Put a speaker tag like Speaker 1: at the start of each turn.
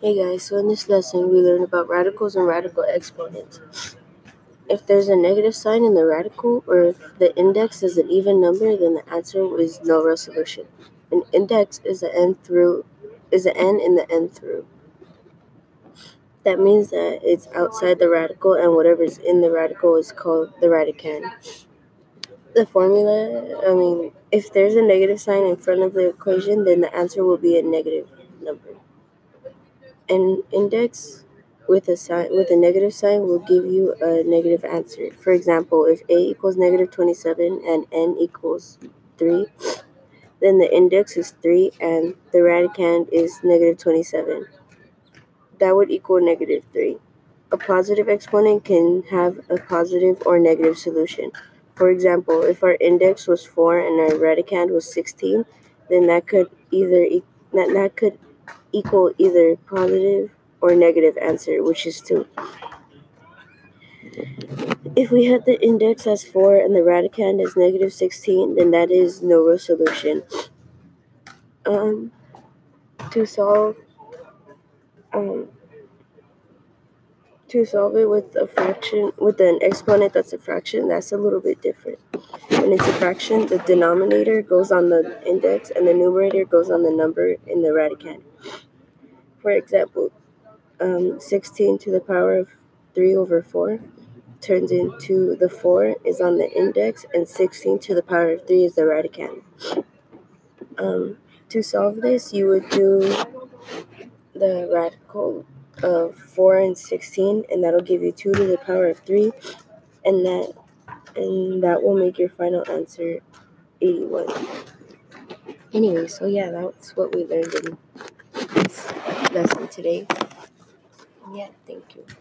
Speaker 1: Hey guys, so in this lesson we learned about radicals and radical exponents. If there's a negative sign in the radical or if the index is an even number, then the answer is no real solution. An index is an n through is an n in the n through. That means that it's outside the radical and whatever's in the radical is called the radicand. The formula, I mean, if there's a negative sign in front of the equation, then the answer will be a negative. An index with a sign with a negative sign will give you a negative answer. For example, if a equals negative 27 and n equals 3, then the index is 3 and the radicand is negative 27. That would equal negative 3. A positive exponent can have a positive or negative solution. For example, if our index was 4 and our radicand was 16, then that could either e- that, that could equal either positive or negative answer, which is 2. If we had the index as 4 and the radicand as negative 16, then that is no real solution. Um, to solve um, to solve it with a fraction with an exponent that's a fraction, that's a little bit different. When it's a fraction, the denominator goes on the index and the numerator goes on the number in the radicand. For example, um, 16 to the power of 3 over 4 turns into the 4 is on the index and 16 to the power of 3 is the radicand. Um, to solve this, you would do the radical of 4 and 16 and that'll give you 2 to the power of 3 and that and that will make your final answer 81. Anyway, so yeah, that's what we learned in today. Yeah, thank you.